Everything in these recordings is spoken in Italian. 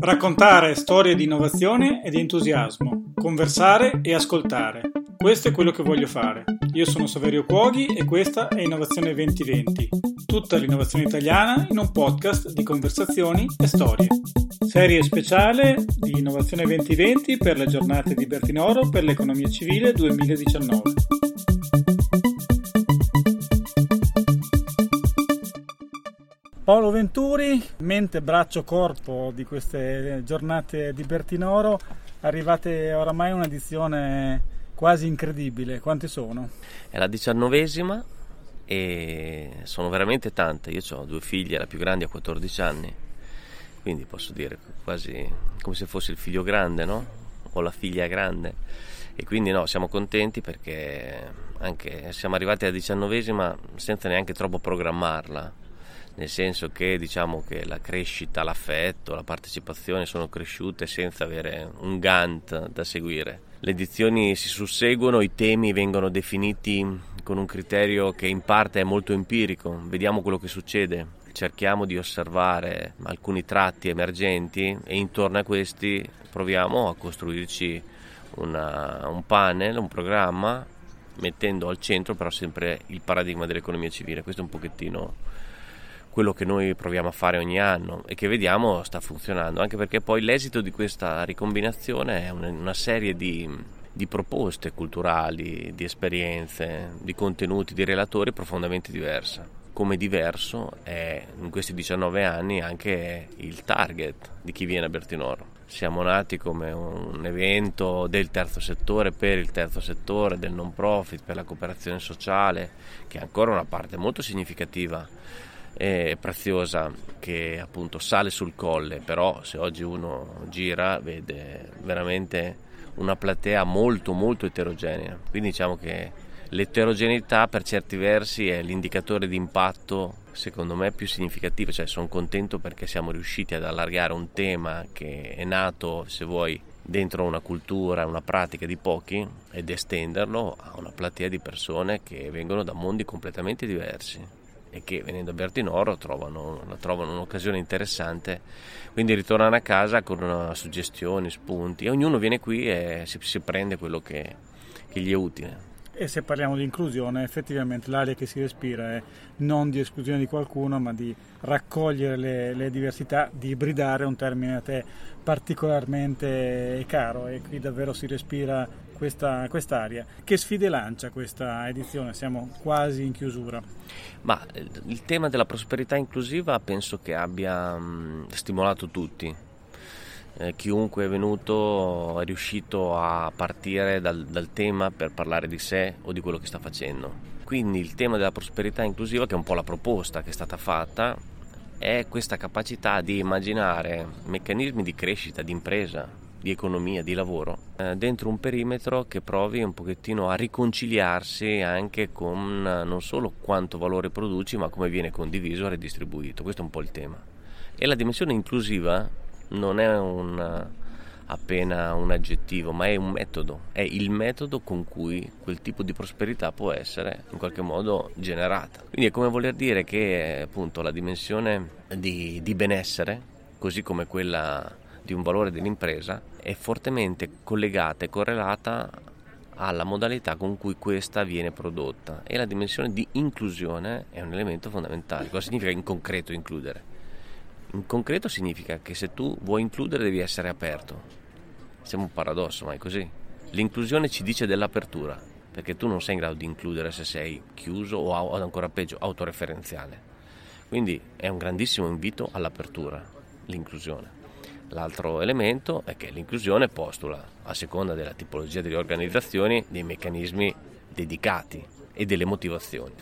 Raccontare storie di innovazione e di entusiasmo, conversare e ascoltare. Questo è quello che voglio fare. Io sono Saverio Cuoghi e questa è Innovazione 2020, tutta l'innovazione italiana in un podcast di conversazioni e storie. Serie speciale di Innovazione 2020 per le giornate di Bertinoro per l'economia civile 2019. Paolo Venturi, mente, braccio, corpo di queste giornate di Bertinoro, arrivate oramai a un'edizione quasi incredibile. Quante sono? È la diciannovesima e sono veramente tante. Io ho due figlie, la più grande ha 14 anni, quindi posso dire quasi come se fosse il figlio grande, no? O la figlia grande. E quindi no, siamo contenti perché anche siamo arrivati alla diciannovesima senza neanche troppo programmarla nel senso che diciamo che la crescita, l'affetto, la partecipazione sono cresciute senza avere un Gantt da seguire. Le edizioni si susseguono, i temi vengono definiti con un criterio che in parte è molto empirico, vediamo quello che succede, cerchiamo di osservare alcuni tratti emergenti e intorno a questi proviamo a costruirci una, un panel, un programma, mettendo al centro però sempre il paradigma dell'economia civile. Questo è un pochettino quello che noi proviamo a fare ogni anno e che vediamo sta funzionando, anche perché poi l'esito di questa ricombinazione è una serie di, di proposte culturali, di esperienze, di contenuti, di relatori profondamente diversa. Come diverso è in questi 19 anni anche il target di chi viene a Bertinoro. Siamo nati come un evento del terzo settore per il terzo settore, del non profit, per la cooperazione sociale, che è ancora una parte molto significativa e preziosa che appunto sale sul colle, però se oggi uno gira vede veramente una platea molto molto eterogenea. Quindi diciamo che l'eterogeneità per certi versi è l'indicatore di impatto secondo me più significativo, cioè sono contento perché siamo riusciti ad allargare un tema che è nato, se vuoi, dentro una cultura, una pratica di pochi ed estenderlo a una platea di persone che vengono da mondi completamente diversi e che venendo a Bertinoro trovano, trovano un'occasione interessante, quindi ritornano a casa con suggestioni, spunti e ognuno viene qui e si, si prende quello che, che gli è utile. E se parliamo di inclusione, effettivamente l'aria che si respira è non di esclusione di qualcuno, ma di raccogliere le, le diversità, di ibridare un termine a te particolarmente caro e qui davvero si respira questa quest'area. Che sfide lancia questa edizione? Siamo quasi in chiusura. Ma il tema della prosperità inclusiva penso che abbia mh, stimolato tutti. Eh, chiunque è venuto è riuscito a partire dal, dal tema per parlare di sé o di quello che sta facendo. Quindi il tema della prosperità inclusiva, che è un po' la proposta che è stata fatta, è questa capacità di immaginare meccanismi di crescita, di impresa, di economia, di lavoro, eh, dentro un perimetro che provi un pochettino a riconciliarsi anche con eh, non solo quanto valore produci, ma come viene condiviso e redistribuito. Questo è un po' il tema. E la dimensione inclusiva non è un appena un aggettivo, ma è un metodo, è il metodo con cui quel tipo di prosperità può essere in qualche modo generata. Quindi è come voler dire che appunto la dimensione di, di benessere, così come quella di un valore dell'impresa, è fortemente collegata e correlata alla modalità con cui questa viene prodotta e la dimensione di inclusione è un elemento fondamentale. Cosa significa in concreto includere? In concreto significa che se tu vuoi includere devi essere aperto, Sembra un paradosso, ma è così. L'inclusione ci dice dell'apertura, perché tu non sei in grado di includere se sei chiuso o ancora peggio, autoreferenziale. Quindi è un grandissimo invito all'apertura, l'inclusione. L'altro elemento è che l'inclusione postula, a seconda della tipologia delle organizzazioni, dei meccanismi dedicati e delle motivazioni.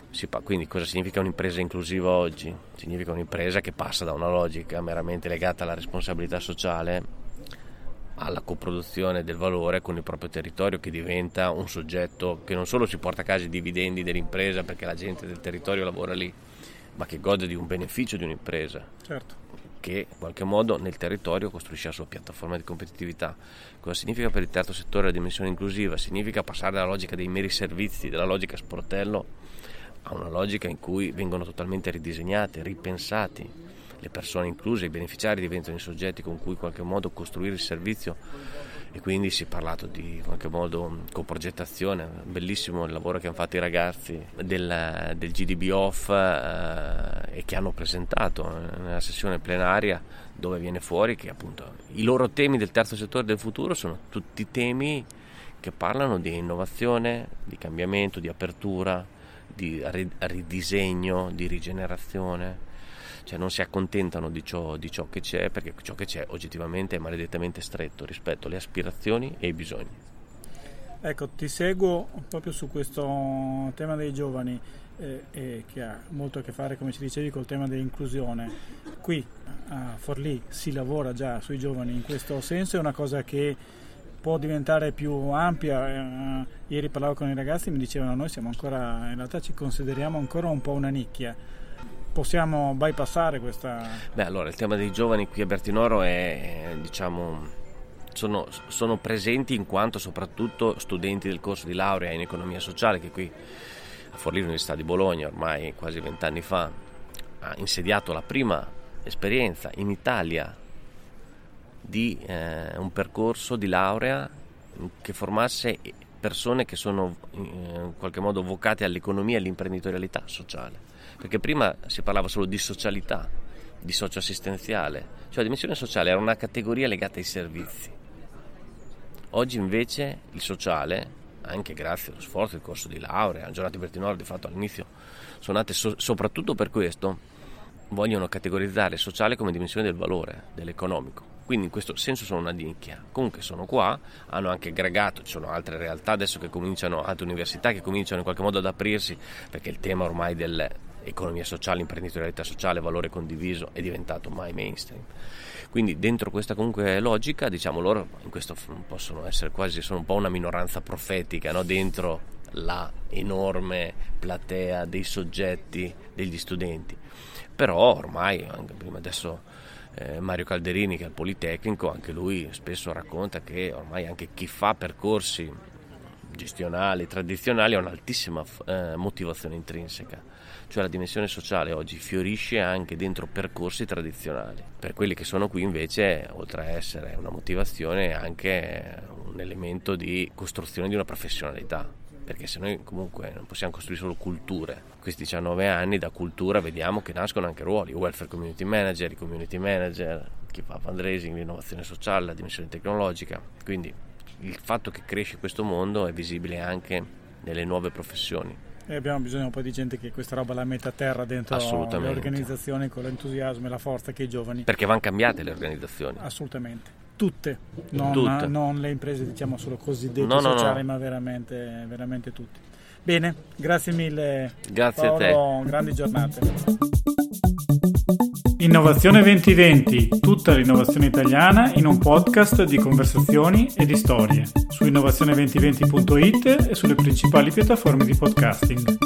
Quindi cosa significa un'impresa inclusiva oggi? Significa un'impresa che passa da una logica meramente legata alla responsabilità sociale alla coproduzione del valore con il proprio territorio che diventa un soggetto che non solo si porta a casa i dividendi dell'impresa perché la gente del territorio lavora lì, ma che gode di un beneficio di un'impresa. Certo. Che in qualche modo nel territorio costruisce la sua piattaforma di competitività. Cosa significa per il terzo settore la dimensione inclusiva? Significa passare dalla logica dei meri servizi, dalla logica sportello, ha una logica in cui vengono totalmente ridisegnati, ripensati, le persone incluse, i beneficiari diventano i soggetti con cui in qualche modo costruire il servizio e quindi si è parlato di in qualche modo coprogettazione, bellissimo il lavoro che hanno fatto i ragazzi del, del GDB Off eh, e che hanno presentato nella sessione plenaria dove viene fuori che appunto i loro temi del terzo settore del futuro sono tutti temi che parlano di innovazione, di cambiamento, di apertura, di ridisegno, di rigenerazione cioè non si accontentano di ciò, di ciò che c'è perché ciò che c'è oggettivamente è maledettamente stretto rispetto alle aspirazioni e ai bisogni. Ecco, ti seguo proprio su questo tema dei giovani eh, eh, che ha molto a che fare, come ci dicevi, col tema dell'inclusione. Qui a Forlì si lavora già sui giovani in questo senso, è una cosa che può diventare più ampia. Eh, ieri parlavo con i ragazzi e mi dicevano noi siamo ancora, in realtà ci consideriamo ancora un po' una nicchia possiamo bypassare questa... Beh, allora il tema dei giovani qui a Bertinoro è, diciamo, sono, sono, presenti in quanto soprattutto studenti del corso di laurea in economia sociale che qui a Forlì l'Università di Bologna ormai quasi vent'anni fa ha insediato la prima esperienza in Italia di eh, un percorso di laurea che formasse persone che sono eh, in qualche modo vocate all'economia e all'imprenditorialità sociale perché prima si parlava solo di socialità, di socioassistenziale, cioè la dimensione sociale era una categoria legata ai servizi. Oggi invece il sociale, anche grazie allo sforzo del corso di laurea, giornate Bertinoro di fatto all'inizio sono nate so- soprattutto per questo, vogliono categorizzare il sociale come dimensione del valore, dell'economico. Quindi in questo senso sono una nicchia. Comunque sono qua, hanno anche aggregato, ci sono altre realtà adesso che cominciano, altre università che cominciano in qualche modo ad aprirsi, perché il tema ormai del, economia sociale, imprenditorialità sociale, valore condiviso è diventato mai mainstream. Quindi dentro questa comunque logica, diciamo loro in questo possono essere quasi, sono un po' una minoranza profetica, no? dentro la enorme platea dei soggetti, degli studenti. Però ormai, anche prima adesso eh, Mario Calderini che è al Politecnico, anche lui spesso racconta che ormai anche chi fa percorsi gestionali, tradizionali ha un'altissima eh, motivazione intrinseca cioè la dimensione sociale oggi fiorisce anche dentro percorsi tradizionali. Per quelli che sono qui invece, oltre a essere una motivazione, è anche un elemento di costruzione di una professionalità. Perché se noi comunque non possiamo costruire solo culture, questi 19 anni da cultura vediamo che nascono anche ruoli, welfare community manager, i community manager, chi fa fundraising, l'innovazione sociale, la dimensione tecnologica. Quindi il fatto che cresce questo mondo è visibile anche nelle nuove professioni e abbiamo bisogno un po' di gente che questa roba la metta a terra dentro le organizzazioni con l'entusiasmo e la forza che i giovani. Perché vanno cambiate le organizzazioni. Assolutamente. Tutte, non, tutte. non le imprese diciamo solo cosiddette no, sociali, no, no. ma veramente, veramente tutte. Bene, grazie mille. Grazie Paolo, a te. Grandi giornate. Innovazione 2020, tutta l'innovazione italiana in un podcast di conversazioni e di storie su innovazione2020.it e sulle principali piattaforme di podcasting.